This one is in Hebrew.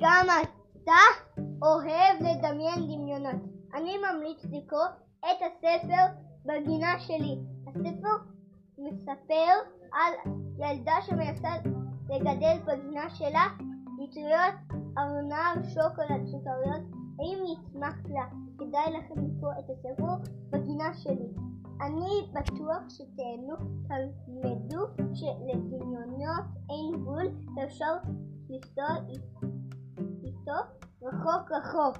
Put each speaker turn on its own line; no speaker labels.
גם אתה אוהב לדמיין דמיונות. אני ממליץ לקרוא את הספר בגינה שלי. הספר מספר על ילדה שמנסה לגדל בגינה שלה מטריות, ארנב, שוקולד, סוכריות. האם יצמח לה? כדאי לכם לקרוא את הספר בגינה שלי. אני בטוח שתהנו, תלמדו שלדמיונות אין גבול ואפשר לנסוע Хока-хок.